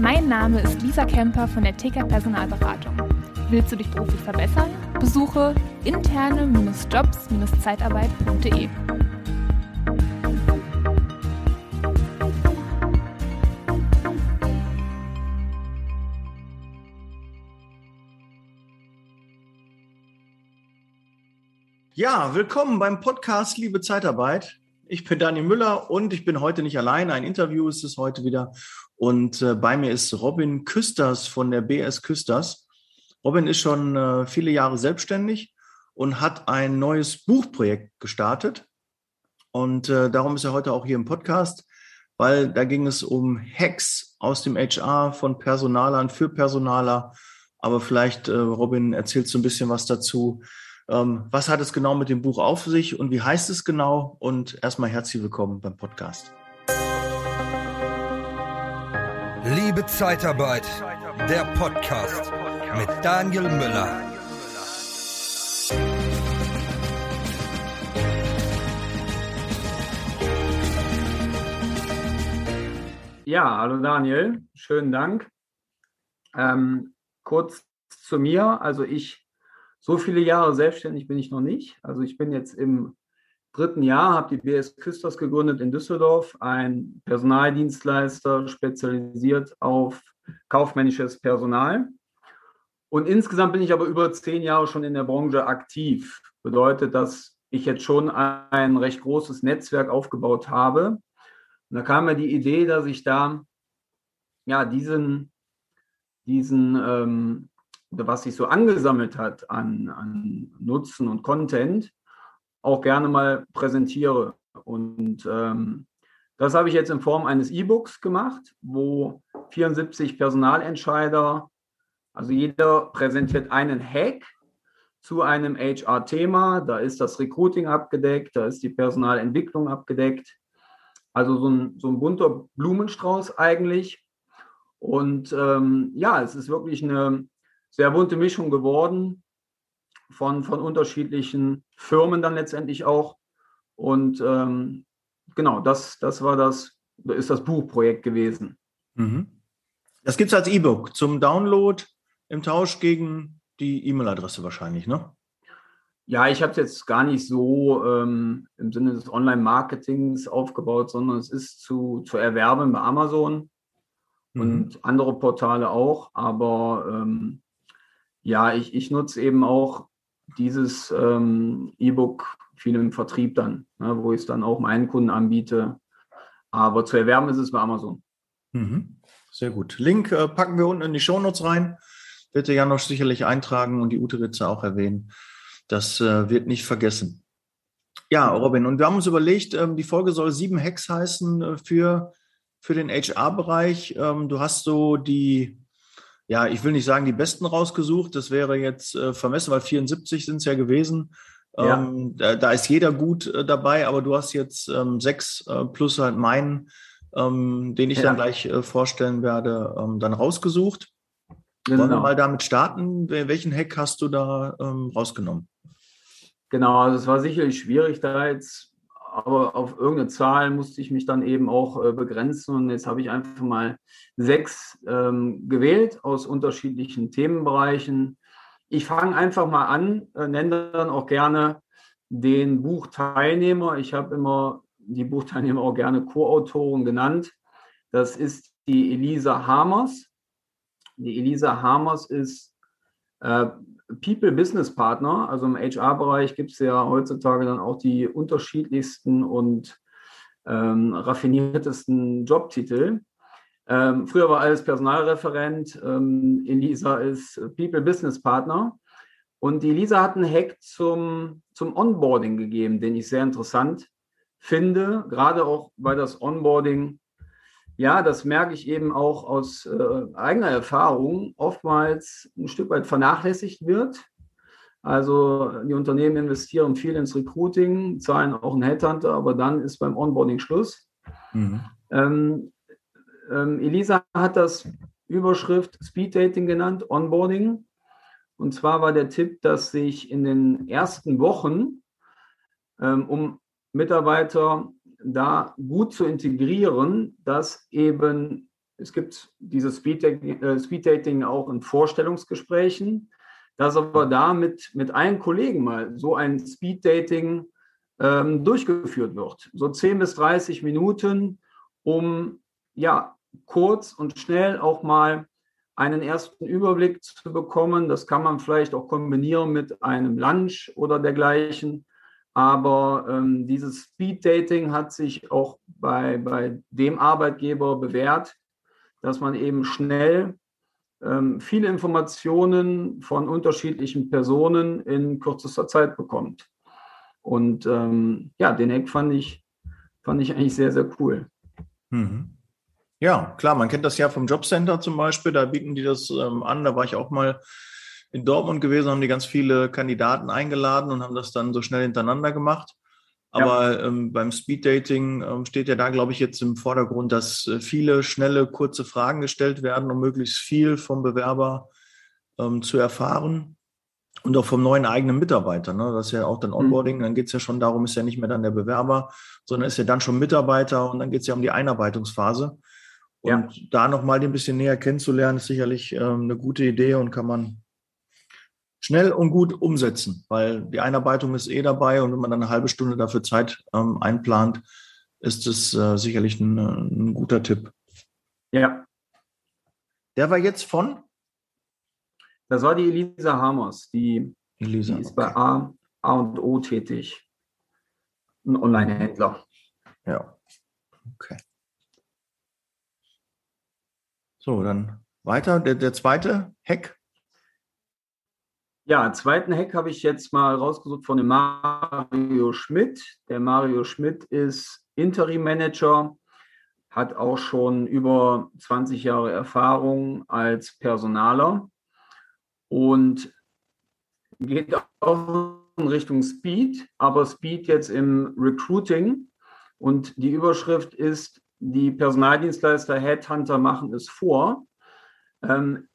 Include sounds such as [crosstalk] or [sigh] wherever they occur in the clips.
Mein Name ist Lisa Kemper von der TK Personalberatung. Willst du dich beruflich verbessern? Besuche interne-jobs-zeitarbeit.de. Ja, willkommen beim Podcast Liebe Zeitarbeit. Ich bin Daniel Müller und ich bin heute nicht alleine. Ein Interview ist es heute wieder. Und äh, bei mir ist Robin Küsters von der BS Küsters. Robin ist schon äh, viele Jahre selbstständig und hat ein neues Buchprojekt gestartet. Und äh, darum ist er heute auch hier im Podcast, weil da ging es um Hacks aus dem HR von Personalern für Personaler. Aber vielleicht, äh, Robin, erzählst du ein bisschen was dazu, ähm, was hat es genau mit dem Buch auf sich und wie heißt es genau? Und erstmal herzlich willkommen beim Podcast. Liebe Zeitarbeit, der Podcast mit Daniel Müller. Ja, hallo Daniel, schönen Dank. Ähm, kurz zu mir, also ich so viele Jahre selbstständig bin ich noch nicht. Also ich bin jetzt im dritten Jahr, habe die BS Küsters gegründet in Düsseldorf, ein Personaldienstleister spezialisiert auf kaufmännisches Personal. Und insgesamt bin ich aber über zehn Jahre schon in der Branche aktiv. Bedeutet, dass ich jetzt schon ein recht großes Netzwerk aufgebaut habe. Und da kam mir die Idee, dass ich da ja diesen, diesen ähm, was sich so angesammelt hat an, an Nutzen und Content, auch gerne mal präsentiere. Und ähm, das habe ich jetzt in Form eines E-Books gemacht, wo 74 Personalentscheider, also jeder präsentiert einen Hack zu einem HR-Thema. Da ist das Recruiting abgedeckt, da ist die Personalentwicklung abgedeckt. Also so ein, so ein bunter Blumenstrauß eigentlich. Und ähm, ja, es ist wirklich eine sehr bunte Mischung geworden von, von unterschiedlichen Firmen dann letztendlich auch. Und ähm, genau, das, das war das, ist das Buchprojekt gewesen. Mhm. Das gibt es als E-Book zum Download im Tausch gegen die E-Mail-Adresse wahrscheinlich, ne? Ja, ich habe es jetzt gar nicht so ähm, im Sinne des Online-Marketings aufgebaut, sondern es ist zu, zu erwerben bei Amazon mhm. und andere Portale auch. Aber ähm, ja, ich, ich nutze eben auch dieses ähm, E-Book viel im Vertrieb dann, ne, wo ich es dann auch meinen Kunden anbiete. Aber zu erwerben ist es bei Amazon. Mhm. Sehr gut. Link äh, packen wir unten in die Shownotes rein. Wird der Janosch sicherlich eintragen und die Ute Ritze auch erwähnen. Das äh, wird nicht vergessen. Ja, Robin, und wir haben uns überlegt, ähm, die Folge soll sieben Hacks heißen äh, für, für den HR-Bereich. Ähm, du hast so die ja, ich will nicht sagen, die besten rausgesucht. Das wäre jetzt äh, vermessen, weil 74 sind es ja gewesen. Ja. Ähm, da, da, ist jeder gut äh, dabei, aber du hast jetzt ähm, sechs äh, plus halt meinen, ähm, den ich ja. dann gleich äh, vorstellen werde, ähm, dann rausgesucht. Genau. Wollen wir mal damit starten? Welchen Hack hast du da ähm, rausgenommen? Genau, also es war sicherlich schwierig, da jetzt aber auf irgendeine Zahl musste ich mich dann eben auch äh, begrenzen und jetzt habe ich einfach mal sechs ähm, gewählt aus unterschiedlichen Themenbereichen. Ich fange einfach mal an, äh, nenne dann auch gerne den Buchteilnehmer. Ich habe immer die Buchteilnehmer auch gerne Co-Autoren genannt. Das ist die Elisa Hamers. Die Elisa Hamers ist äh, People Business Partner, also im HR-Bereich gibt es ja heutzutage dann auch die unterschiedlichsten und ähm, raffiniertesten Jobtitel. Ähm, früher war alles Personalreferent, ähm, Elisa ist People Business Partner. Und die Elisa hat einen Hack zum, zum Onboarding gegeben, den ich sehr interessant finde, gerade auch, weil das Onboarding ja, das merke ich eben auch aus äh, eigener Erfahrung, oftmals ein Stück weit vernachlässigt wird. Also die Unternehmen investieren viel ins Recruiting, zahlen auch einen Headhunter, aber dann ist beim Onboarding Schluss. Mhm. Ähm, ähm, Elisa hat das Überschrift Speed Dating genannt, Onboarding. Und zwar war der Tipp, dass sich in den ersten Wochen, ähm, um Mitarbeiter da gut zu integrieren, dass eben es gibt dieses Speed-Dating äh, auch in Vorstellungsgesprächen, dass aber da mit, mit allen Kollegen mal so ein Speed-Dating ähm, durchgeführt wird. So 10 bis 30 Minuten, um ja kurz und schnell auch mal einen ersten Überblick zu bekommen. Das kann man vielleicht auch kombinieren mit einem Lunch oder dergleichen. Aber ähm, dieses Speed Dating hat sich auch bei, bei dem Arbeitgeber bewährt, dass man eben schnell ähm, viele Informationen von unterschiedlichen Personen in kürzester Zeit bekommt. Und ähm, ja, den Hack fand ich, fand ich eigentlich sehr, sehr cool. Mhm. Ja, klar, man kennt das ja vom Jobcenter zum Beispiel, da bieten die das ähm, an. Da war ich auch mal in Dortmund gewesen, haben die ganz viele Kandidaten eingeladen und haben das dann so schnell hintereinander gemacht. Aber ja. ähm, beim Speeddating ähm, steht ja da, glaube ich, jetzt im Vordergrund, dass äh, viele schnelle, kurze Fragen gestellt werden, um möglichst viel vom Bewerber ähm, zu erfahren und auch vom neuen eigenen Mitarbeiter. Ne? Das ist ja auch dann mhm. Onboarding. Mhm. Dann geht es ja schon darum, ist ja nicht mehr dann der Bewerber, sondern ist ja dann schon Mitarbeiter und dann geht es ja um die Einarbeitungsphase. Und ja. da nochmal den ein bisschen näher kennenzulernen, ist sicherlich ähm, eine gute Idee und kann man schnell und gut umsetzen, weil die Einarbeitung ist eh dabei und wenn man dann eine halbe Stunde dafür Zeit ähm, einplant, ist es äh, sicherlich ein, ein, guter Tipp. Ja. Der war jetzt von? Das war die Elisa Hamers, die, Elisa, die ist okay. bei A, A und O tätig. Ein Online-Händler. Ja. Okay. So, dann weiter. Der, der zweite Hack. Ja, zweiten Hack habe ich jetzt mal rausgesucht von dem Mario Schmidt. Der Mario Schmidt ist Interim Manager, hat auch schon über 20 Jahre Erfahrung als Personaler und geht auch in Richtung Speed, aber Speed jetzt im Recruiting. Und die Überschrift ist, die Personaldienstleister Headhunter machen es vor. Ähm,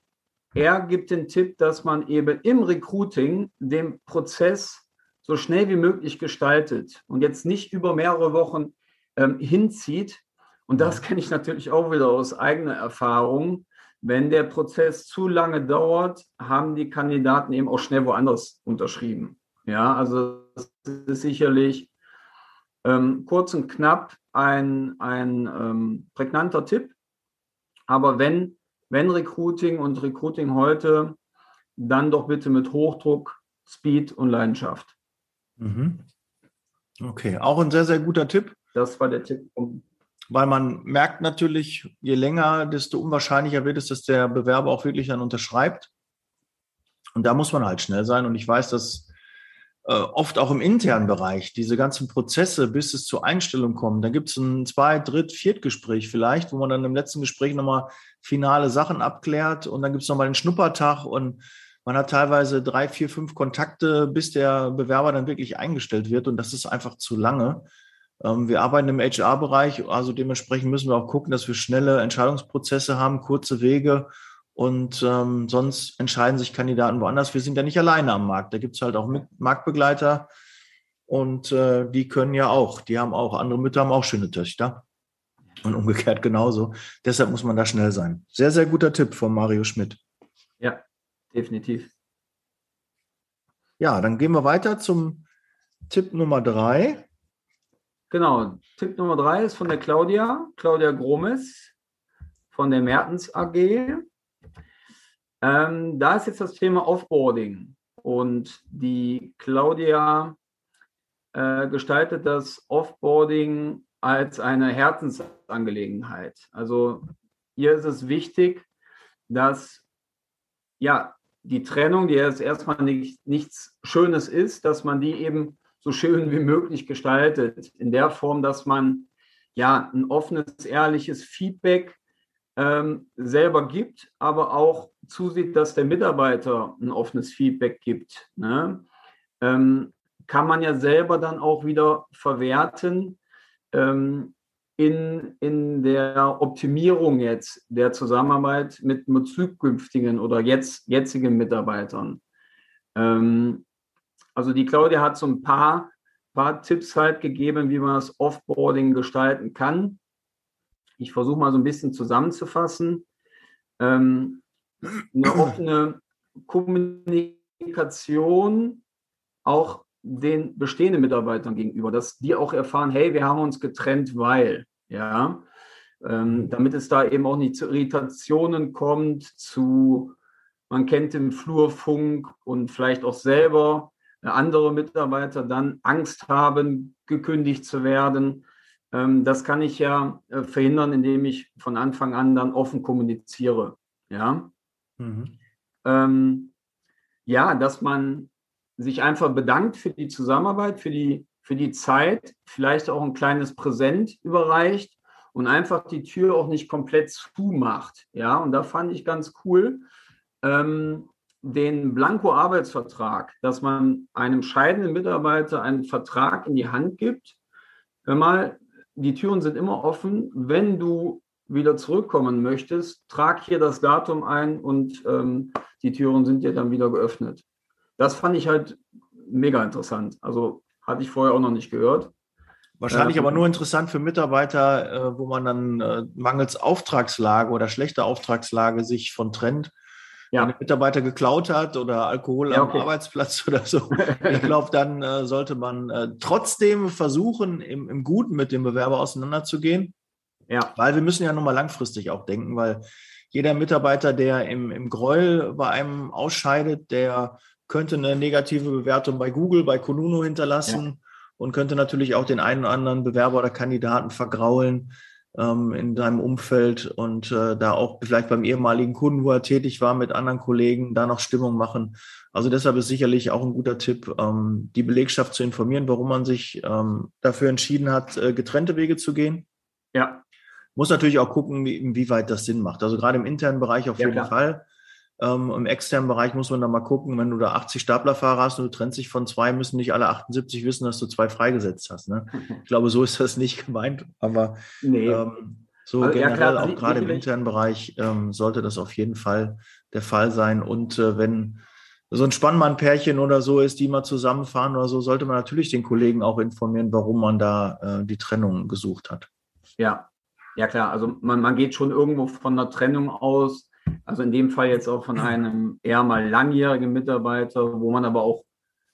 er gibt den Tipp, dass man eben im Recruiting den Prozess so schnell wie möglich gestaltet und jetzt nicht über mehrere Wochen ähm, hinzieht. Und das kenne ich natürlich auch wieder aus eigener Erfahrung. Wenn der Prozess zu lange dauert, haben die Kandidaten eben auch schnell woanders unterschrieben. Ja, also das ist sicherlich ähm, kurz und knapp ein, ein ähm, prägnanter Tipp. Aber wenn wenn Recruiting und Recruiting heute, dann doch bitte mit Hochdruck, Speed und Leidenschaft. Mhm. Okay, auch ein sehr, sehr guter Tipp. Das war der Tipp. Weil man merkt natürlich, je länger, desto unwahrscheinlicher wird es, dass der Bewerber auch wirklich dann unterschreibt. Und da muss man halt schnell sein. Und ich weiß, dass oft auch im internen Bereich, diese ganzen Prozesse, bis es zur Einstellung kommt. Da gibt es ein Zwei-, Dritt-, Viertgespräch vielleicht, wo man dann im letzten Gespräch nochmal finale Sachen abklärt und dann gibt es nochmal den Schnuppertag und man hat teilweise drei, vier, fünf Kontakte, bis der Bewerber dann wirklich eingestellt wird und das ist einfach zu lange. Ähm, wir arbeiten im HR-Bereich, also dementsprechend müssen wir auch gucken, dass wir schnelle Entscheidungsprozesse haben, kurze Wege und ähm, sonst entscheiden sich Kandidaten woanders. Wir sind ja nicht alleine am Markt. Da gibt es halt auch Marktbegleiter und äh, die können ja auch, die haben auch, andere Mütter haben auch schöne Töchter. Und umgekehrt genauso. Deshalb muss man da schnell sein. Sehr, sehr guter Tipp von Mario Schmidt. Ja, definitiv. Ja, dann gehen wir weiter zum Tipp Nummer drei. Genau, Tipp Nummer drei ist von der Claudia, Claudia Gromes von der Mertens AG. Ähm, da ist jetzt das Thema Offboarding und die Claudia äh, gestaltet das Offboarding als eine Herzensangelegenheit. Also hier ist es wichtig, dass ja die Trennung, die jetzt erstmal nicht, nichts Schönes ist, dass man die eben so schön wie möglich gestaltet. In der Form, dass man ja ein offenes, ehrliches Feedback ähm, selber gibt, aber auch zusieht, dass der Mitarbeiter ein offenes Feedback gibt, ne? ähm, kann man ja selber dann auch wieder verwerten ähm, in, in der Optimierung jetzt der Zusammenarbeit mit, mit zukünftigen oder jetzt, jetzigen Mitarbeitern. Ähm, also die Claudia hat so ein paar, paar Tipps halt gegeben, wie man das Offboarding gestalten kann. ich versuche mal so ein bisschen zusammenzufassen. Ähm, eine offene Kommunikation auch den bestehenden Mitarbeitern gegenüber, dass die auch erfahren, hey, wir haben uns getrennt, weil, ja, ähm, damit es da eben auch nicht zu Irritationen kommt, zu, man kennt den Flurfunk und vielleicht auch selber äh, andere Mitarbeiter dann Angst haben, gekündigt zu werden. Ähm, das kann ich ja äh, verhindern, indem ich von Anfang an dann offen kommuniziere. Ja, mhm. ähm, ja dass man sich einfach bedankt für die Zusammenarbeit, für die, für die Zeit, vielleicht auch ein kleines Präsent überreicht und einfach die Tür auch nicht komplett zumacht. Ja, und da fand ich ganz cool ähm, den Blanko-Arbeitsvertrag, dass man einem scheidenden Mitarbeiter einen Vertrag in die Hand gibt. Hör mal, die Türen sind immer offen. Wenn du wieder zurückkommen möchtest, trag hier das Datum ein und ähm, die Türen sind dir dann wieder geöffnet. Das fand ich halt mega interessant. Also hatte ich vorher auch noch nicht gehört. Wahrscheinlich äh, aber nur interessant für Mitarbeiter, äh, wo man dann äh, mangels Auftragslage oder schlechter Auftragslage sich von trennt. Ja. Wenn ein Mitarbeiter geklaut hat oder Alkohol ja, okay. am Arbeitsplatz oder so. [laughs] Ich glaube, dann äh, sollte man äh, trotzdem versuchen, im, im Guten mit dem Bewerber auseinanderzugehen. Ja. Weil wir müssen ja nochmal langfristig auch denken, weil jeder Mitarbeiter, der im, im Gräuel bei einem ausscheidet, der könnte eine negative Bewertung bei Google, bei Konuno hinterlassen ja. und könnte natürlich auch den einen oder anderen Bewerber oder Kandidaten vergraulen ähm, in seinem Umfeld und äh, da auch vielleicht beim ehemaligen Kunden, wo er tätig war, mit anderen Kollegen da noch Stimmung machen. Also deshalb ist sicherlich auch ein guter Tipp, ähm, die Belegschaft zu informieren, warum man sich ähm, dafür entschieden hat, äh, getrennte Wege zu gehen. Ja. Muss natürlich auch gucken, wie, inwieweit das Sinn macht. Also gerade im internen Bereich auf ja, jeden klar. Fall. Ähm, Im externen Bereich muss man da mal gucken, wenn du da 80 Staplerfahrer hast und du trennst dich von zwei, müssen nicht alle 78 wissen, dass du zwei freigesetzt hast. Ne? [laughs] Ich glaube, so ist das nicht gemeint, aber nee. ähm, so also, generell, ja, auch gerade im internen Bereich, ähm, sollte das auf jeden Fall der Fall sein. Und äh, wenn so ein Spannmann-Pärchen oder so ist, die mal zusammenfahren oder so, sollte man natürlich den Kollegen auch informieren, warum man da äh, die Trennung gesucht hat. Ja, ja klar. Also man, man geht schon irgendwo von einer Trennung aus also in dem Fall jetzt auch von einem eher mal langjährigen Mitarbeiter, wo man aber auch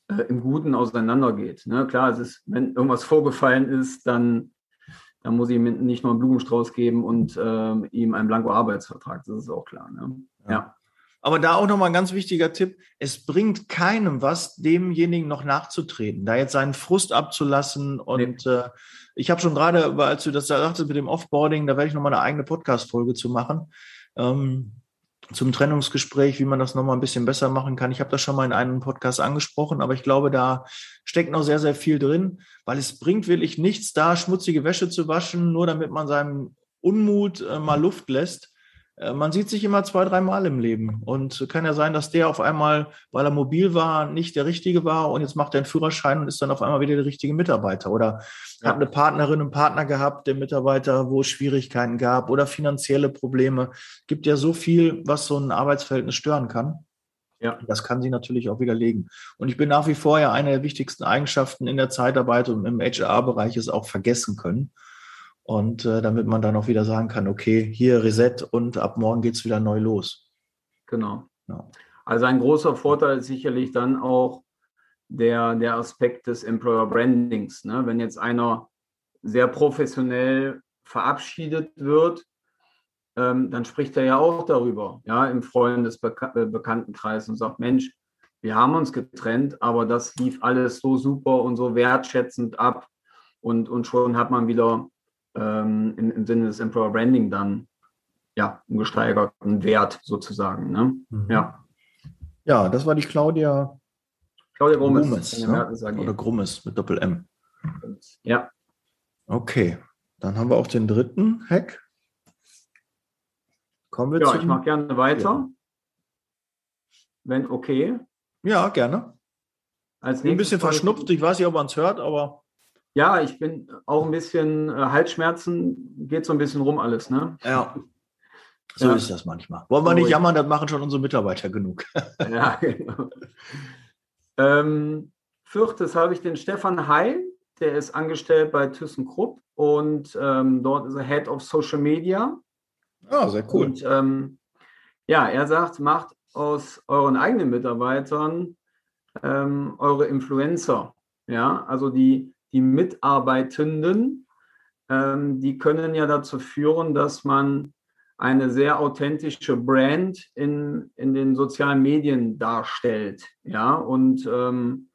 äh, im Guten auseinandergeht. Ne? Klar, es ist, wenn irgendwas vorgefallen ist, dann, dann muss ich ihm nicht nur einen Blumenstrauß geben und äh, ihm einen Blanko-Arbeitsvertrag. Das ist auch klar. Ne? ja. ja. Aber da auch nochmal ein ganz wichtiger Tipp. Es bringt keinem was, demjenigen noch nachzutreten, da jetzt seinen Frust abzulassen. Und nee. äh, ich habe schon gerade, als du das sagtest mit dem Offboarding, da werde ich nochmal eine eigene Podcast-Folge zu machen. Ähm, zum Trennungsgespräch, wie man das nochmal ein bisschen besser machen kann. Ich habe das schon mal in einem Podcast angesprochen, aber ich glaube, da steckt noch sehr, sehr viel drin, weil es bringt wirklich nichts da, schmutzige Wäsche zu waschen, nur damit man seinem Unmut äh, mal Luft lässt. Äh, man sieht sich immer zwei, dreimal im Leben. Und kann ja sein, dass der auf einmal, weil er mobil war, nicht der Richtige war und jetzt macht er einen Führerschein und ist dann auf einmal wieder der richtige Mitarbeiter. Oder ja. hat eine Partnerin, einen Partner gehabt, der Mitarbeiter, wo es Schwierigkeiten gab oder finanzielle Probleme. Es gibt ja so viel, was so ein Arbeitsverhältnis stören kann. Ja. Das kann sie natürlich auch widerlegen. Und ich bin nach wie vor ja eine der wichtigsten Eigenschaften in der Zeitarbeit und im HR-Bereich ist auch vergessen können. Und äh, damit man dann auch wieder sagen kann, okay, hier Reset und ab morgen geht es wieder neu los. Genau. Ja. Also ein großer Vorteil ist sicherlich dann auch der, der Aspekt des Employer Brandings. Ne? Wenn jetzt einer sehr professionell verabschiedet wird, ähm, dann spricht er ja auch darüber, ja, im Freundesbekanntenkreis äh, und sagt, Mensch, wir haben uns getrennt, aber das lief alles so super und so wertschätzend ab und, und schon hat man wieder ähm, im, im, Sinne des Employer Branding dann ja einen gesteigerten Wert sozusagen. Ne? Mhm. Ja. Ja, das war die Claudia. Claudia Grummes. Grummes ja? Oder Grummes mit Doppel-M. Ja. Okay, dann haben wir auch den dritten Hack. Kommen wir ja, ich mache gerne weiter. Ja. Wenn okay. Ja, gerne. Als ein bisschen verschnupft, ich weiß nicht, ob man es hört, aber. Ja, ich bin auch ein bisschen äh, Halsschmerzen, geht so ein bisschen rum alles, ne? Ja. So ja. ist das manchmal. Wollen wir nicht jammern, das machen schon unsere Mitarbeiter genug. [laughs] ja, genau. Ähm, viertes habe ich den Stefan Heil, der ist angestellt bei ThyssenKrupp und ähm, dort ist er Head of Social Media. Ah, sehr cool. Und ähm, ja, er sagt, macht aus euren eigenen Mitarbeitern ähm, eure Influencer. Ja, also die, die Mitarbeitenden, ähm, die können ja dazu führen, dass man eine sehr authentische Brand in, in den sozialen Medien darstellt. Ja, und ähm,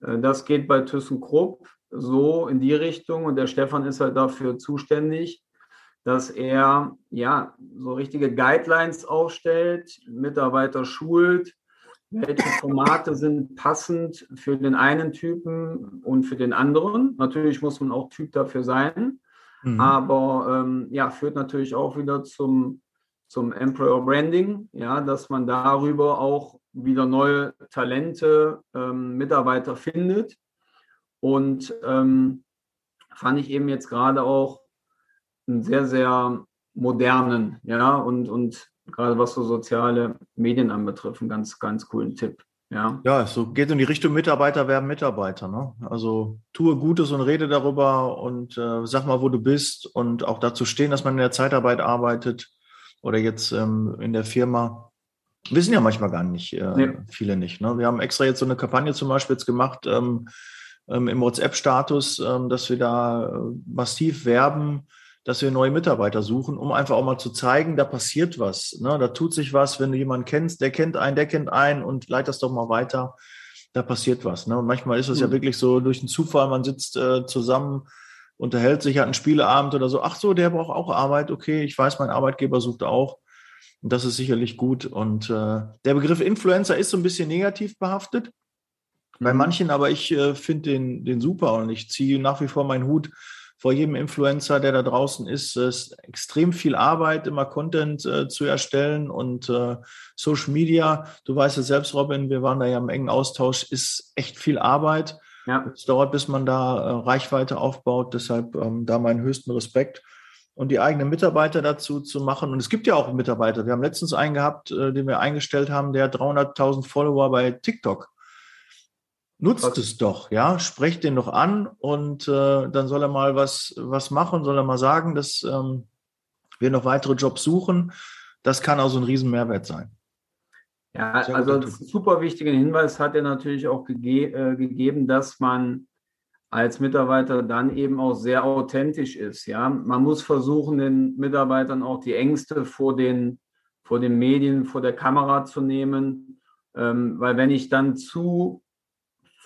äh, das geht bei ThyssenKrupp so in die Richtung und der Stefan ist halt dafür zuständig, dass er ja so richtige Guidelines aufstellt, Mitarbeiter schult, welche Formate sind passend für den einen Typen und für den anderen. Natürlich muss man auch Typ dafür sein, mhm. aber ähm, ja, führt natürlich auch wieder zum, zum Employer Branding, ja, dass man darüber auch wieder neue Talente, ähm, Mitarbeiter findet. Und ähm, fand ich eben jetzt gerade auch einen sehr, sehr modernen, ja, und, und gerade was so soziale Medien anbetrifft, einen ganz, ganz coolen Tipp. Ja, ja so geht in die Richtung Mitarbeiter werden Mitarbeiter. Ne? Also tue Gutes und rede darüber und äh, sag mal, wo du bist und auch dazu stehen, dass man in der Zeitarbeit arbeitet oder jetzt ähm, in der Firma. Wissen ja manchmal gar nicht, äh, nee. viele nicht. Ne? Wir haben extra jetzt so eine Kampagne zum Beispiel jetzt gemacht ähm, ähm, im WhatsApp-Status, ähm, dass wir da äh, massiv werben dass wir neue Mitarbeiter suchen, um einfach auch mal zu zeigen, da passiert was. Ne? Da tut sich was, wenn du jemanden kennst, der kennt einen, der kennt einen und leit das doch mal weiter. Da passiert was. Ne? Und manchmal ist es mhm. ja wirklich so durch einen Zufall, man sitzt äh, zusammen, unterhält sich, hat einen Spieleabend oder so. Ach so, der braucht auch Arbeit. Okay, ich weiß, mein Arbeitgeber sucht auch. Und das ist sicherlich gut. Und äh, der Begriff Influencer ist so ein bisschen negativ behaftet. Bei mhm. manchen, aber ich äh, finde den, den super und ich ziehe nach wie vor meinen Hut vor jedem Influencer, der da draußen ist, ist extrem viel Arbeit, immer Content äh, zu erstellen und äh, Social Media. Du weißt es selbst, Robin, wir waren da ja im engen Austausch, ist echt viel Arbeit. Ja. Es dauert, bis man da äh, Reichweite aufbaut. Deshalb ähm, da meinen höchsten Respekt. Und die eigenen Mitarbeiter dazu zu machen. Und es gibt ja auch Mitarbeiter. Wir haben letztens einen gehabt, äh, den wir eingestellt haben, der 300.000 Follower bei TikTok Nutzt es doch, ja, sprecht den doch an und äh, dann soll er mal was, was machen, soll er mal sagen, dass ähm, wir noch weitere Jobs suchen. Das kann also ein riesen Mehrwert sein. Ja, also einen super wichtigen Hinweis hat er natürlich auch gege äh, gegeben, dass man als Mitarbeiter dann eben auch sehr authentisch ist. Ja, man muss versuchen, den Mitarbeitern auch die Ängste vor den, vor den Medien, vor der Kamera zu nehmen, ähm, weil wenn ich dann zu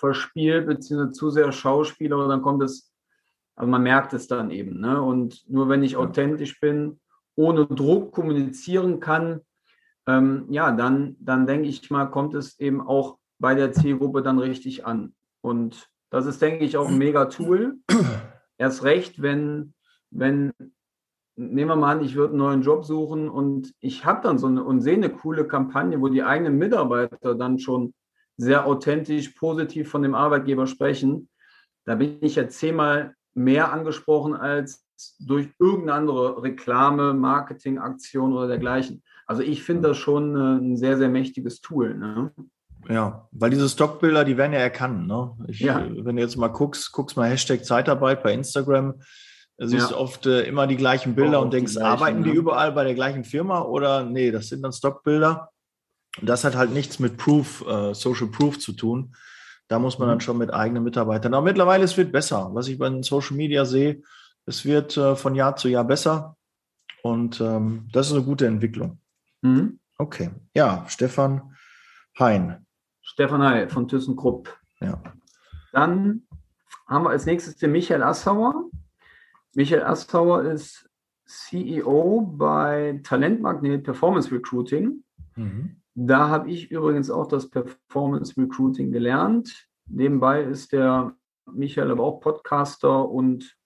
verspielt, beziehungsweise zu sehr Schauspieler, dann kommt es, also man merkt es dann eben. Ne? Und nur wenn ich authentisch bin, ohne Druck kommunizieren kann, ähm, ja, dann, dann denke ich mal, kommt es eben auch bei der Zielgruppe dann richtig an. Und das ist, denke ich, auch ein mega Tool. Erst recht, wenn, wenn, nehmen wir mal an, ich würde einen neuen Job suchen und ich habe dann so eine und sehe eine coole Kampagne, wo die eigenen Mitarbeiter dann schon sehr authentisch, positiv von dem Arbeitgeber sprechen, da bin ich ja zehnmal mehr angesprochen als durch irgendeine andere Reklame, Marketingaktion oder dergleichen. Also ich finde das schon äh, ein sehr, sehr mächtiges Tool. Ne? Ja, weil diese Stockbilder, die werden ja erkannt. Ne? Ich, ja. Äh, wenn du jetzt mal guckst, guckst mal Hashtag Zeitarbeit bei Instagram, siehst du ja. oft äh, immer die gleichen Bilder oh, und denkst, die gleichen, arbeiten die ne? überall bei der gleichen Firma oder nee, das sind dann Stockbilder. Und das hat halt nichts mit Proof, äh, Social Proof zu tun. Da muss man dann mhm. schon mit eigenen Mitarbeitern. Aber mittlerweile es wird besser. Was ich bei den Social Media sehe, es wird äh, von Jahr zu Jahr besser. Und ähm, das ist eine gute Entwicklung. Mhm. Okay. Ja, Stefan Hein. Stefan Hein von ThyssenKrupp. Ja. Dann haben wir als nächstes den Michael Assauer. Michael Assauer ist CEO bei Talentmagnet Performance Recruiting. Mhm. Da habe ich übrigens auch das Performance Recruiting gelernt. Nebenbei ist der Michael aber auch Podcaster und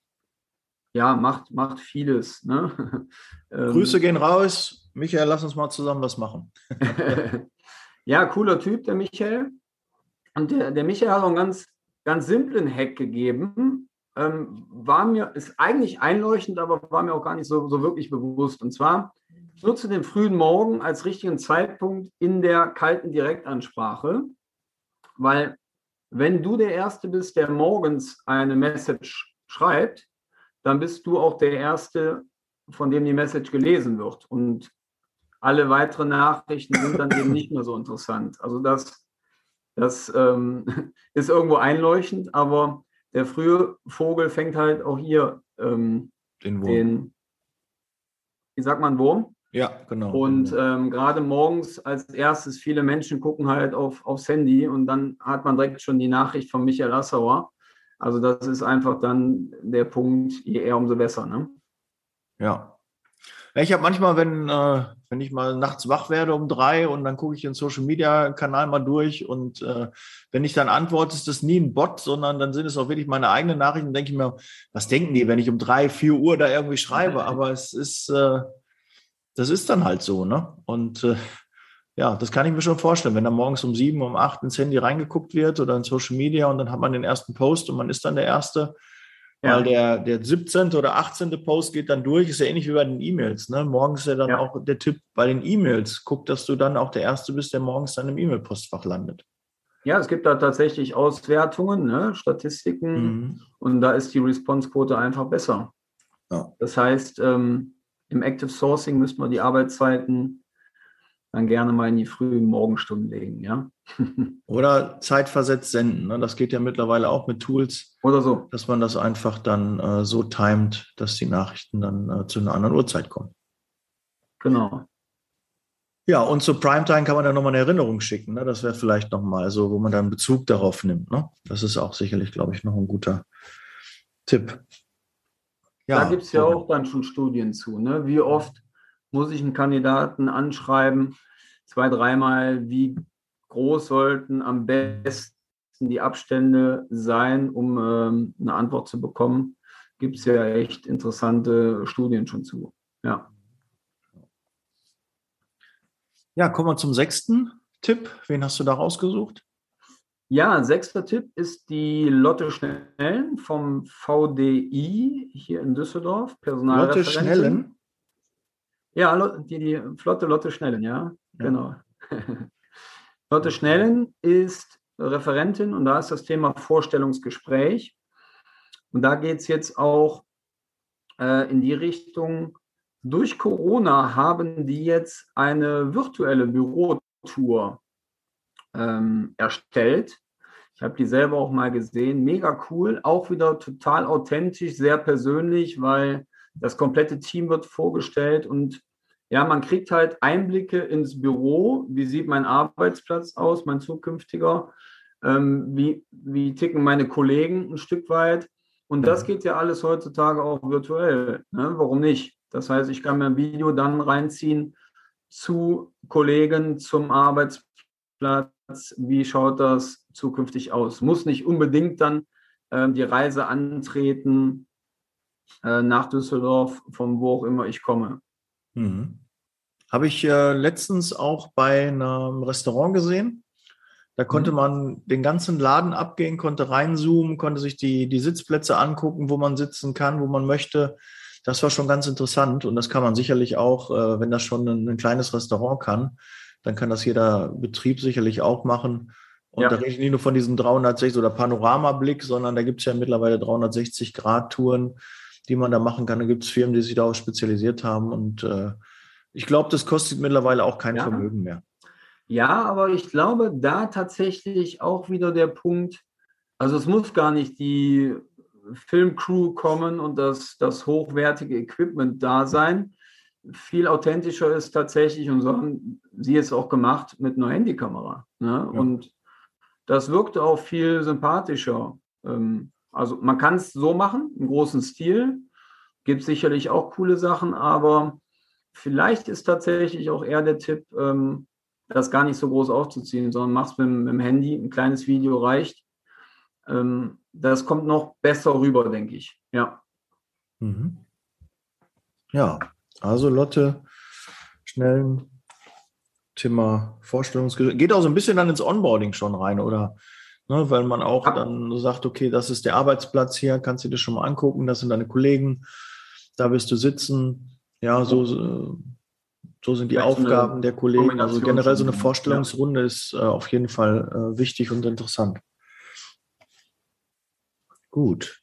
ja, macht, macht vieles. Ne? [laughs] Ähm, Grüße gehen raus. Michael, lass uns mal zusammen was machen. [laughs] ja, cooler Typ, der Michael. Und der, der Michael hat auch einen ganz, ganz simplen Hack gegeben. Ähm, war mir, ist eigentlich einleuchtend, aber war mir auch gar nicht so, so wirklich bewusst. Und zwar, nutze den frühen Morgen als richtigen Zeitpunkt in der kalten Direktansprache, weil wenn du der Erste bist, der morgens eine Message schreibt, dann bist du auch der Erste, von dem die Message gelesen wird. Und alle weiteren Nachrichten sind dann eben nicht mehr so interessant. Also das, das ähm, [laughs] ist irgendwo einleuchtend, aber der frühe Vogel fängt halt auch hier ähm, den, Wurm. den, wie sagt man, Wurm? Ja, genau. Und ähm, gerade morgens als erstes, viele Menschen gucken halt auf, aufs Handy und dann hat man direkt schon die Nachricht von Michael Assauer. Also das ist einfach dann der Punkt, je eher, umso besser. Ne? Ja. Ich habe manchmal, wenn, äh, wenn ich mal nachts wach werde um drei und dann gucke ich den Social Media Kanal mal durch und äh, wenn ich dann antworte, ist das nie ein Bot, sondern dann sind es auch wirklich meine eigenen Nachrichten. Denke ich mir, was denken die, wenn ich um drei, vier Uhr da irgendwie schreibe? [laughs] Aber es ist, äh, das ist dann halt so, ne? Und äh, ja, das kann ich mir schon vorstellen, wenn da morgens um sieben, um acht ins Handy reingeguckt wird oder in Social Media und dann hat man den ersten Post und man ist dann der Erste, ja. weil der, der 17. oder 18. Post geht dann durch, ist ja ähnlich wie bei den E-Mails. Ne? Morgens ist ja dann ja. auch der Tipp bei den E-Mails, guck, dass du dann auch der Erste bist, der morgens dann im E-Mail-Postfach landet. Ja, es gibt da tatsächlich Auswertungen, ne? Statistiken mhm. und da ist die Response-Quote einfach besser. Ja. Das heißt, ähm, im Active Sourcing müssten wir die Arbeitszeiten dann gerne mal in die frühen Morgenstunden legen, ja. [laughs] Oder zeitversetzt senden. Ne? Das geht ja mittlerweile auch mit Tools. Oder so. Dass man das einfach dann äh, so timet, dass die Nachrichten dann äh, zu einer anderen Uhrzeit kommen. Genau. Ja, und zu Primetime kann man dann nochmal eine Erinnerung schicken. Ne? Das wäre vielleicht nochmal so, wo man dann Bezug darauf nimmt. Ne? Das ist auch sicherlich, glaube ich, noch ein guter Tipp. Ja, da gibt es ja auch dann schon Studien zu. Ne? Wie oft muss ich einen Kandidaten anschreiben, zwei, dreimal, wie groß sollten am besten die Abstände sein, um ähm, eine Antwort zu bekommen. Gibt es ja echt interessante Studien schon zu. Ja. Ja, kommen wir zum sechsten Tipp. Wen hast du da rausgesucht? Ja, sechster Tipp ist die Lotte Schnellen vom VDI hier in Düsseldorf. Lotte Schnellen? Ja, die, die flotte Lotte Schnellen, ja, ja. genau. [laughs] Lotte Schnellen ist Referentin und da ist das Thema Vorstellungsgespräch. Und da geht es jetzt auch äh, in die Richtung, durch Corona haben die jetzt eine virtuelle Bürotour ähm, erstellt. Ich habe die selber auch mal gesehen. Mega cool, auch wieder total authentisch, sehr persönlich, weil das komplette Team wird vorgestellt und ja, man kriegt halt Einblicke ins Büro. Wie sieht mein Arbeitsplatz aus, mein zukünftiger? Ähm, wie, wie ticken meine Kollegen ein Stück weit? Und das geht ja alles heutzutage auch virtuell. Ne? Warum nicht? Das heißt, ich kann mir ein Video dann reinziehen zu Kollegen, zum Arbeitsplatz. Wie schaut das zukünftig aus? Muss nicht unbedingt dann äh, die Reise antreten äh, nach Düsseldorf, von wo auch immer ich komme. Mhm. Habe ich äh, letztens auch bei einem Restaurant gesehen. Da konnte mhm. man den ganzen Laden abgehen, konnte reinzoomen, konnte sich die, die Sitzplätze angucken, wo man sitzen kann, wo man möchte. Das war schon ganz interessant und das kann man sicherlich auch, äh, wenn das schon ein, ein, kleines Restaurant kann, dann kann das jeder Betrieb sicherlich auch machen. Und ja. da rede ich nicht nur von diesem 360 oder Panoramablick, sondern da gibt es ja mittlerweile 360 Grad Touren die man da machen kann. Da gibt es Firmen, die sich darauf spezialisiert haben. Und äh, ich glaube, das kostet mittlerweile auch kein ja. Vermögen mehr. Ja, aber ich glaube, da tatsächlich auch wieder der Punkt, also es muss gar nicht die Filmcrew kommen und das, das hochwertige Equipment da sein. Viel authentischer ist tatsächlich, und so haben sie es auch gemacht, mit einer Handykamera. Ne? Ja. Und das wirkte auch viel sympathischer. Ähm, also man kann es so machen, im großen Stil. Gibt sicherlich auch coole Sachen, aber vielleicht ist tatsächlich auch eher der Tipp, ähm, das gar nicht so groß aufzuziehen, sondern mach's mit, mit dem Handy, ein kleines Video reicht. Ähm, das kommt noch besser rüber, denke ich. Ja. Mhm. Ja, also Lotte, schnellen Thema Vorstellungsgespräch. Geht auch so ein bisschen dann ins Onboarding schon rein, oder? Ne, weil man auch dann sagt, okay, das ist der Arbeitsplatz hier, kannst du dir schon mal angucken, das sind deine Kollegen, da wirst du sitzen. Ja, so, so sind die Aufgaben der Kollegen. Also generell so eine Vorstellungsrunde ja. ist äh, auf jeden Fall äh, wichtig und interessant. Gut.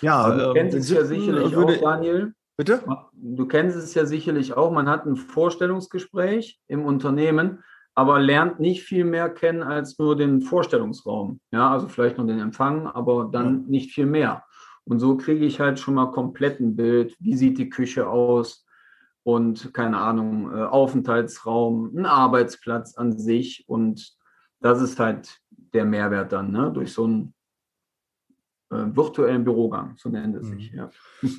Ja, du ähm, es ja sicherlich würde- auch, Daniel. Bitte? Du kennst es ja sicherlich auch. Man hat ein Vorstellungsgespräch im Unternehmen, aber lernt nicht viel mehr kennen als nur den Vorstellungsraum. Ja, also vielleicht noch den Empfang, aber dann nicht viel mehr. Und so kriege ich halt schon mal komplett ein Bild. Wie sieht die Küche aus? Und keine Ahnung, äh, Aufenthaltsraum, ein Arbeitsplatz an sich. Und das ist halt der Mehrwert dann, ne? durch so äh, virtuellen Bürogang, so nennt es Mhm. sich. Ja.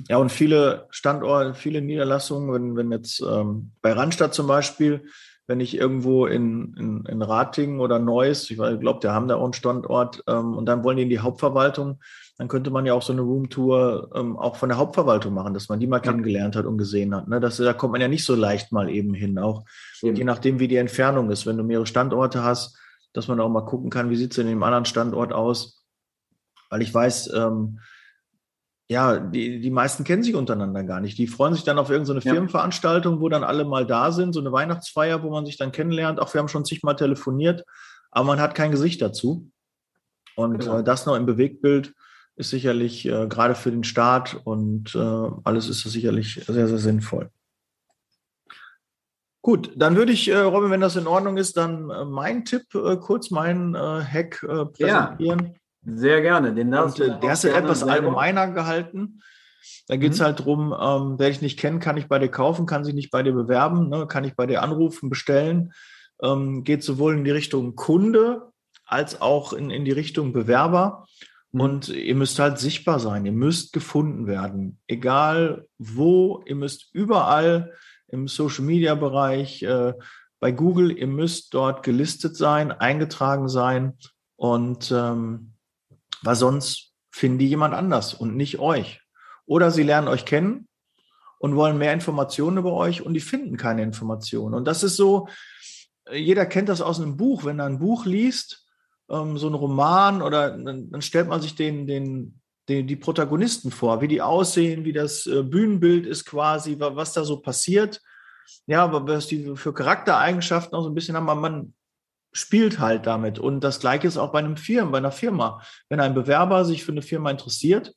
Ja, und viele Standorte, viele Niederlassungen, wenn, wenn jetzt ähm, bei Randstadt zum Beispiel, wenn ich irgendwo in, in, in Ratingen oder Neuss, ich glaube, der haben da auch einen Standort, ähm, und dann wollen die in die Hauptverwaltung, dann könnte man ja auch so eine Roomtour ähm, auch von der Hauptverwaltung machen, dass man die mal kennengelernt hat und gesehen hat. Ne? Das, da kommt man ja nicht so leicht mal eben hin, auch Eben. je nachdem, wie die Entfernung ist. Wenn du mehrere Standorte hast, dass man auch mal gucken kann, wie sieht es in dem anderen Standort aus. Weil ich weiß, ähm, ja, die, die meisten kennen sich untereinander gar nicht. Die freuen sich dann auf irgendeine Ja. Firmenveranstaltung, wo dann alle mal da sind, so eine Weihnachtsfeier, wo man sich dann kennenlernt. Auch wir haben schon zigmal telefoniert, aber man hat kein Gesicht dazu. Und Genau. äh, das noch im Bewegtbild ist sicherlich äh, gerade für den Start und äh, alles ist sicherlich sehr, sehr sinnvoll. Gut, dann würde ich, äh, Robin, wenn das in Ordnung ist, dann äh, mein Tipp, äh, kurz meinen äh, Hack äh, präsentieren. Sehr gerne. Den darfst Und du äh, der ist ja gerne etwas allgemeiner gehalten. Da geht es Mhm. halt drum, ähm, wer dich nicht kennt, kann ich bei dir kaufen, kann sich nicht bei dir bewerben, ne, kann ich bei dir anrufen, bestellen. Ähm, geht sowohl in die Richtung Kunde als auch in, in die Richtung Bewerber. Mhm. Und ihr müsst halt sichtbar sein, ihr müsst gefunden werden. Egal wo, ihr müsst überall im Social-Media-Bereich, äh, bei Google, ihr müsst dort gelistet sein, eingetragen sein. Und ähm, weil sonst finden die jemand anders und nicht euch. Oder sie lernen euch kennen und wollen mehr Informationen über euch und die finden keine Informationen. Und das ist so, äh, jeder kennt das aus einem Buch. Wenn er ein Buch liest, ähm, so ein Roman, oder dann, dann stellt man sich den, den, den, die Protagonisten vor, wie die aussehen, wie das äh, Bühnenbild ist quasi, wa- was da so passiert. Ja, aber was die für Charaktereigenschaften auch so ein bisschen haben, man spielt halt damit. Und das Gleiche ist auch bei einem Firmen, bei einer Firma. Wenn ein Bewerber sich für eine Firma interessiert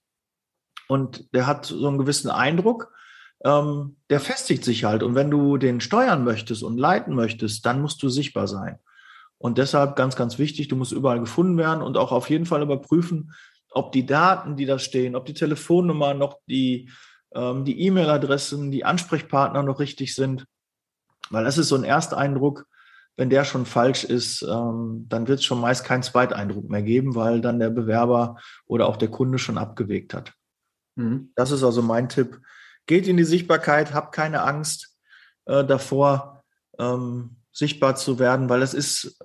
und der hat so einen gewissen Eindruck, ähm, der festigt sich halt. Und wenn du den steuern möchtest und leiten möchtest, dann musst du sichtbar sein. Und deshalb ganz, ganz wichtig, du musst überall gefunden werden und auch auf jeden Fall überprüfen, ob die Daten, die da stehen, ob die Telefonnummer noch die, ähm, die E-Mail-Adressen, die Ansprechpartner noch richtig sind. Weil das ist so ein Ersteindruck, wenn der schon falsch ist, ähm, dann wird es schon meist keinen Zweiteindruck mehr geben, weil dann der Bewerber oder auch der Kunde schon abgewegt hat. Mhm. Das ist also mein Tipp. Geht in die Sichtbarkeit, habt keine Angst äh, davor, ähm, sichtbar zu werden, weil es ist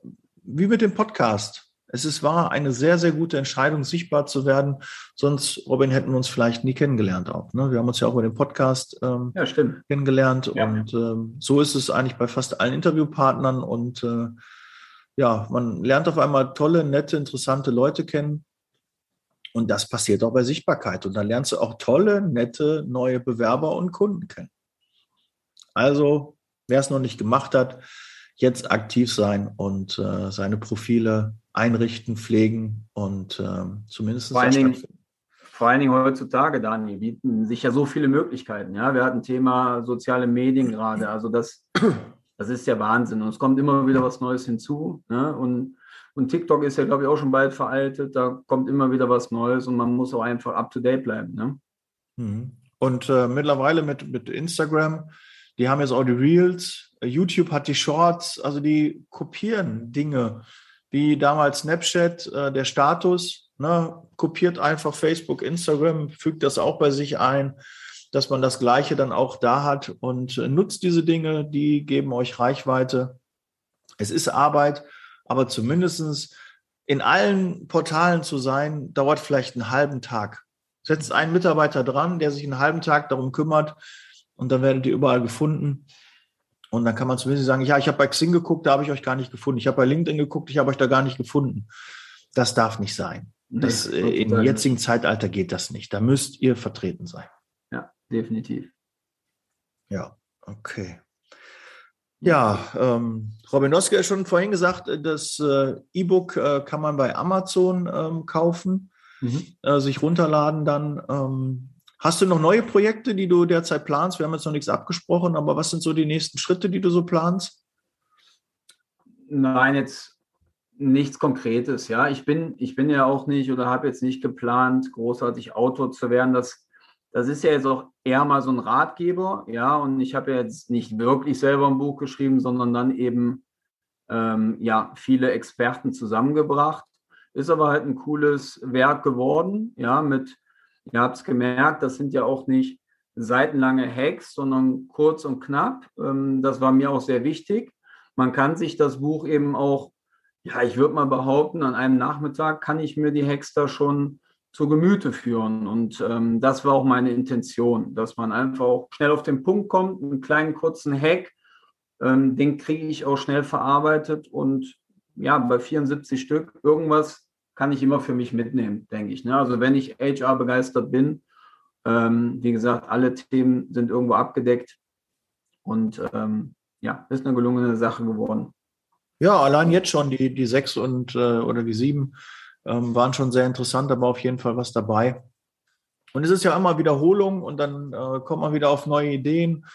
wie mit dem Podcast. Es ist wahr eine sehr, sehr gute Entscheidung, sichtbar zu werden. Sonst, Robin, hätten wir uns vielleicht nie kennengelernt auch. Ne? Wir haben uns ja auch über den Podcast ähm, Ja, stimmt. kennengelernt. Ja. Und ähm, so ist es eigentlich bei fast allen Interviewpartnern. Und äh, ja, man lernt auf einmal tolle, nette, interessante Leute kennen. Und das passiert auch bei Sichtbarkeit. Und dann lernst du auch tolle, nette, neue Bewerber und Kunden kennen. Also, wer es noch nicht gemacht hat, jetzt aktiv sein und äh, seine Profile einrichten, pflegen und ähm, zumindest Vor allen Dingen-. Vor allen Dingen heutzutage, Dani, bieten sich ja so viele Möglichkeiten. Ja, wir hatten Thema soziale Medien gerade. Also das, das ist ja Wahnsinn. Und es kommt immer wieder was Neues hinzu. Ne? Und, und TikTok ist ja, glaube ich, auch schon bald veraltet. Da kommt immer wieder was Neues und man muss auch einfach up to date bleiben. Ne? Mhm. Und äh, mittlerweile mit, mit Instagram, die haben jetzt auch die Reels, YouTube hat die Shorts, also die kopieren Dinge, wie damals Snapchat, äh, der Status, ne, kopiert einfach Facebook, Instagram, fügt das auch bei sich ein, dass man das Gleiche dann auch da hat und äh, nutzt diese Dinge, die geben euch Reichweite. Es ist Arbeit, aber zumindestens in allen Portalen zu sein, dauert vielleicht einen halben Tag. Setzt einen Mitarbeiter dran, der sich einen halben Tag darum kümmert und dann werdet ihr überall gefunden. Und dann kann man zumindest sagen, ja, ich habe bei Xing geguckt, da habe ich euch gar nicht gefunden. Ich habe bei LinkedIn geguckt, ich habe euch da gar nicht gefunden. Das darf nicht sein. Das, Nee, äh, Im jetzigen Zeitalter geht das nicht. Da müsst ihr vertreten sein. Ja, definitiv. Ja, okay. Ja, ähm, Robin Noske hat schon vorhin gesagt, äh, das äh, E-Book äh, kann man bei Amazon ähm, kaufen. mhm. äh, sich runterladen dann. Ähm, hast du noch neue Projekte, die du derzeit planst? Wir haben jetzt noch nichts abgesprochen, aber was sind so die nächsten Schritte, die du so planst? Nein, jetzt nichts Konkretes. Ja, ich bin, ich bin ja auch nicht oder habe jetzt nicht geplant, großartig Autor zu werden. Das, das ist ja jetzt auch eher mal so ein Ratgeber. Ja, und ich habe ja jetzt nicht wirklich selber ein Buch geschrieben, sondern dann eben ähm, ja viele Experten zusammengebracht. Ist aber halt ein cooles Werk geworden. Ja, mit, ihr habt es gemerkt, das sind ja auch nicht seitenlange Hacks, sondern kurz und knapp. Ähm, das war mir auch sehr wichtig. Man kann sich das Buch eben auch ja, ich würde mal behaupten, an einem Nachmittag kann ich mir die Hexter schon zu Gemüte führen. Und ähm, das war auch meine Intention, dass man einfach auch schnell auf den Punkt kommt, einen kleinen kurzen Hack, ähm, den kriege ich auch schnell verarbeitet und ja, bei 74 Stück, irgendwas kann ich immer für mich mitnehmen, denke ich. Ne? Also wenn ich HR begeistert bin, ähm, wie gesagt, alle Themen sind irgendwo abgedeckt und ähm, ja, ist eine gelungene Sache geworden. Ja, allein jetzt schon die, die sechs und äh, oder die sieben ähm, waren schon sehr interessant, aber auf jeden Fall was dabei. Und es ist ja immer Wiederholung und dann äh, kommt man wieder auf neue Ideen.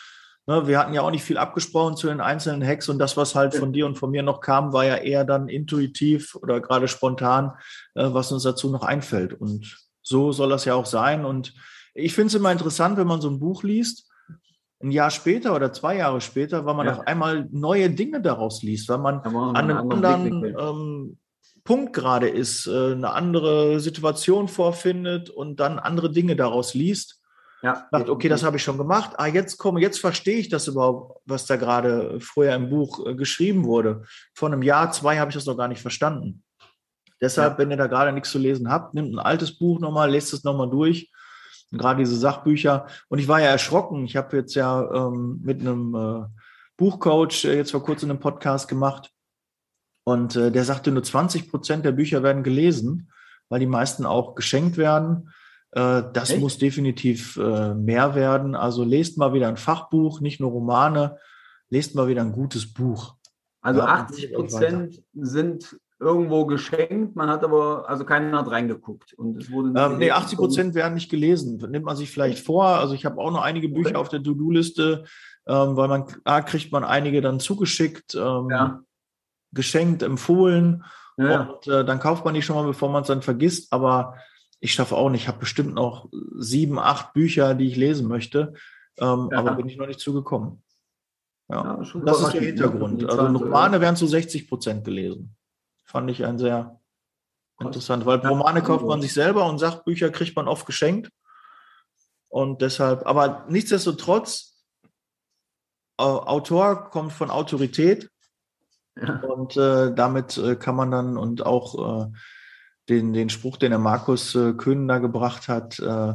Ne, wir hatten ja auch nicht viel abgesprochen zu den einzelnen Hacks und das, was halt von dir und von mir noch kam, war ja eher dann intuitiv oder gerade spontan, äh, was uns dazu noch einfällt. Und so soll das ja auch sein. Und ich finde es immer interessant, wenn man so ein Buch liest ein Jahr später oder zwei Jahre später, weil man ja. auf einmal neue Dinge daraus liest, weil man an einem anderen ähm, Punkt gerade ist, äh, eine andere Situation vorfindet und dann andere Dinge daraus liest. Ja. Sagt, okay, das habe ich schon gemacht. Ah, jetzt komme, jetzt verstehe ich das überhaupt, was da gerade vorher im Buch äh, geschrieben wurde. Vor einem Jahr, zwei habe ich das noch gar nicht verstanden. Deshalb, ja. wenn ihr da gerade nichts zu lesen habt, nimmt ein altes Buch nochmal, lest es nochmal durch gerade diese Sachbücher. Und ich war ja erschrocken. Ich habe jetzt ja ähm, mit einem äh, Buchcoach äh, jetzt vor kurzem einen Podcast gemacht. Und äh, der sagte, nur 20 Prozent der Bücher werden gelesen, weil die meisten auch geschenkt werden. Äh, das Echt? muss definitiv äh, mehr werden. Also lest mal wieder ein Fachbuch, nicht nur Romane, lest mal wieder ein gutes Buch. Also ja, 80 Prozent sind irgendwo geschenkt, man hat aber, also keiner hat reingeguckt. Und es wurde ähm, nee, 80 Prozent werden nicht gelesen. Nimmt man sich vielleicht vor. Also ich habe auch noch einige Bücher okay. auf der To-Do-Liste, ähm, weil man, A, kriegt man einige dann zugeschickt, ähm, ja. geschenkt, empfohlen. Ja. Und äh, dann kauft man die schon mal, bevor man es dann vergisst. Aber ich schaffe auch nicht. Ich habe bestimmt noch sieben, acht Bücher, die ich lesen möchte. Ähm, ja. Aber bin ich noch nicht zugekommen. Ja, das ist der Hintergrund. Also Romane werden zu 60 Prozent gelesen fand ich ein sehr interessant, weil Romane kauft man sich selber und Sachbücher kriegt man oft geschenkt. Und deshalb, aber nichtsdestotrotz, Autor kommt von Autorität. Ja. Und äh, damit äh, kann man dann und auch äh, den, den Spruch, den der Markus äh, Köhn da gebracht hat, äh,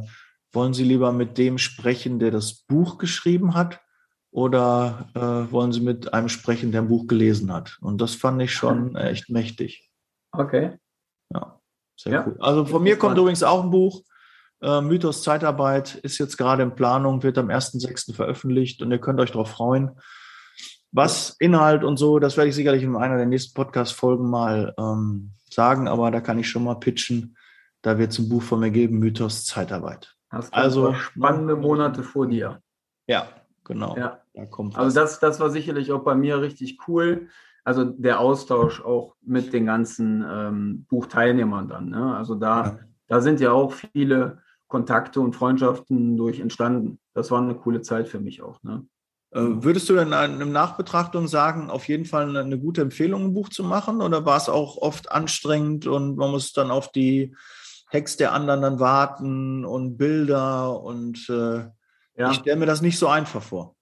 wollen Sie lieber mit dem sprechen, der das Buch geschrieben hat, oder äh, wollen Sie mit einem sprechen, der ein Buch gelesen hat? Und das fand ich schon [laughs] echt mächtig. Okay. Ja, sehr ja. cool. Also von mir kommt übrigens auch ein Buch. Äh, Mythos Zeitarbeit ist jetzt gerade in Planung, wird am 1.6. veröffentlicht und ihr könnt euch darauf freuen. Was Inhalt und so, das werde ich sicherlich in einer der nächsten Podcast-Folgen mal ähm, sagen, aber da kann ich schon mal pitchen. Da wird es ein Buch von mir geben, Mythos Zeitarbeit. Hast also spannende Monate vor dir. Ja, genau. Ja. Da kommt also das, das war sicherlich auch bei mir richtig cool. Also der Austausch auch mit den ganzen ähm, Buchteilnehmern dann. Ne? Also da, ja. da sind ja auch viele Kontakte und Freundschaften durch entstanden. Das war eine coole Zeit für mich auch. Ne? Äh, würdest du denn in Nachbetrachtung sagen, auf jeden Fall eine gute Empfehlung, ein Buch zu machen? Oder war es auch oft anstrengend und man muss dann auf die Hacks der anderen dann warten und Bilder und äh, ja. ich stelle mir das nicht so einfach vor.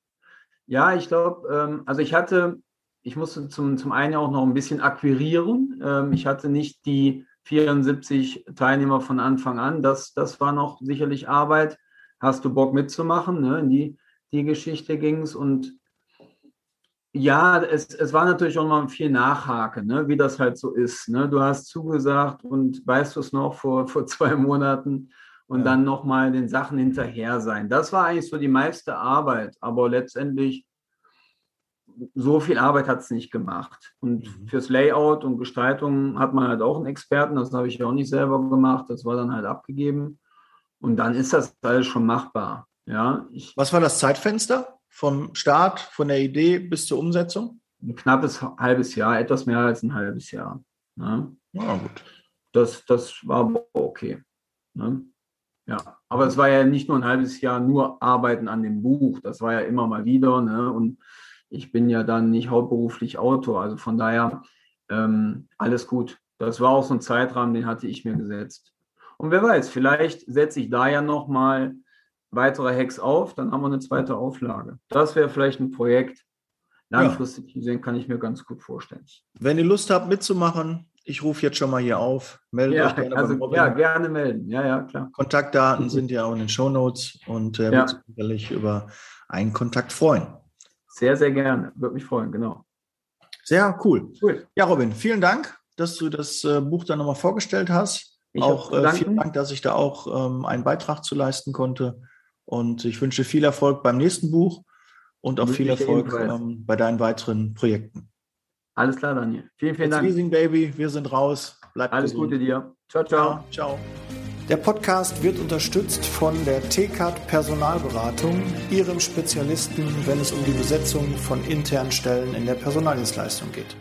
Ja, ich glaube, ähm, also ich hatte, ich musste zum, zum einen auch noch ein bisschen akquirieren. Ähm, ich hatte nicht die 74 Teilnehmer von Anfang an. Das, das war noch sicherlich Arbeit. Hast du Bock mitzumachen? Ne? In die, die Geschichte ging es. Und ja, es, es war natürlich auch mal viel Nachhaken, ne? wie das halt so ist. Ne? Du hast zugesagt und weißt du es noch vor, [laughs] vor zwei Monaten und ja. dann nochmal den Sachen hinterher sein. Das war eigentlich so die meiste Arbeit, aber letztendlich so viel Arbeit hat es nicht gemacht. Und mhm. fürs Layout und Gestaltung hat man halt auch einen Experten, das habe ich ja auch nicht selber gemacht, das war dann halt abgegeben. Und dann ist das alles schon machbar. Ja, ich, Was war das Zeitfenster vom Start, von der Idee bis zur Umsetzung? Ein knappes halbes Jahr, etwas mehr als ein halbes Jahr. Ne? Ja, gut. Das, das war okay. Ne? Ja, aber es war ja nicht nur ein halbes Jahr nur Arbeiten an dem Buch, das war ja immer mal wieder. Ne? Und ich bin ja dann nicht hauptberuflich Autor, also von daher ähm, alles gut. Das war auch so ein Zeitrahmen, den hatte ich mir gesetzt. Und wer weiß, vielleicht setze ich da ja nochmal weitere Hacks auf, dann haben wir eine zweite Auflage. Das wäre vielleicht ein Projekt. Langfristig ja. gesehen kann ich mir ganz gut vorstellen. Wenn ihr Lust habt mitzumachen, ich rufe jetzt schon mal hier auf. Meldet ja, euch gerne also, beim Robin. Ja, gerne melden. Ja, ja, klar. Kontaktdaten sind ja auch in den Show Notes und äh, ja. sich sicherlich über einen Kontakt freuen. Sehr, sehr gerne. Würde mich freuen, genau. Sehr cool. cool. Ja, Robin, vielen Dank, dass du das äh, Buch dann nochmal vorgestellt hast. Ich auch äh, vielen Dank, dass ich da auch ähm, einen Beitrag zu leisten konnte. Und ich wünsche viel Erfolg beim nächsten Buch und auch viel Erfolg ähm, bei deinen weiteren Projekten. Alles klar, Daniel. Vielen, vielen Dank. Leasing Baby, wir sind raus. Bleib Alles gesund. Gute dir. Ciao, ciao. Ciao. Der Podcast wird unterstützt von der TCAT Personalberatung, ihrem Spezialisten, wenn es um die Besetzung von internen Stellen in der Personaldienstleistung geht.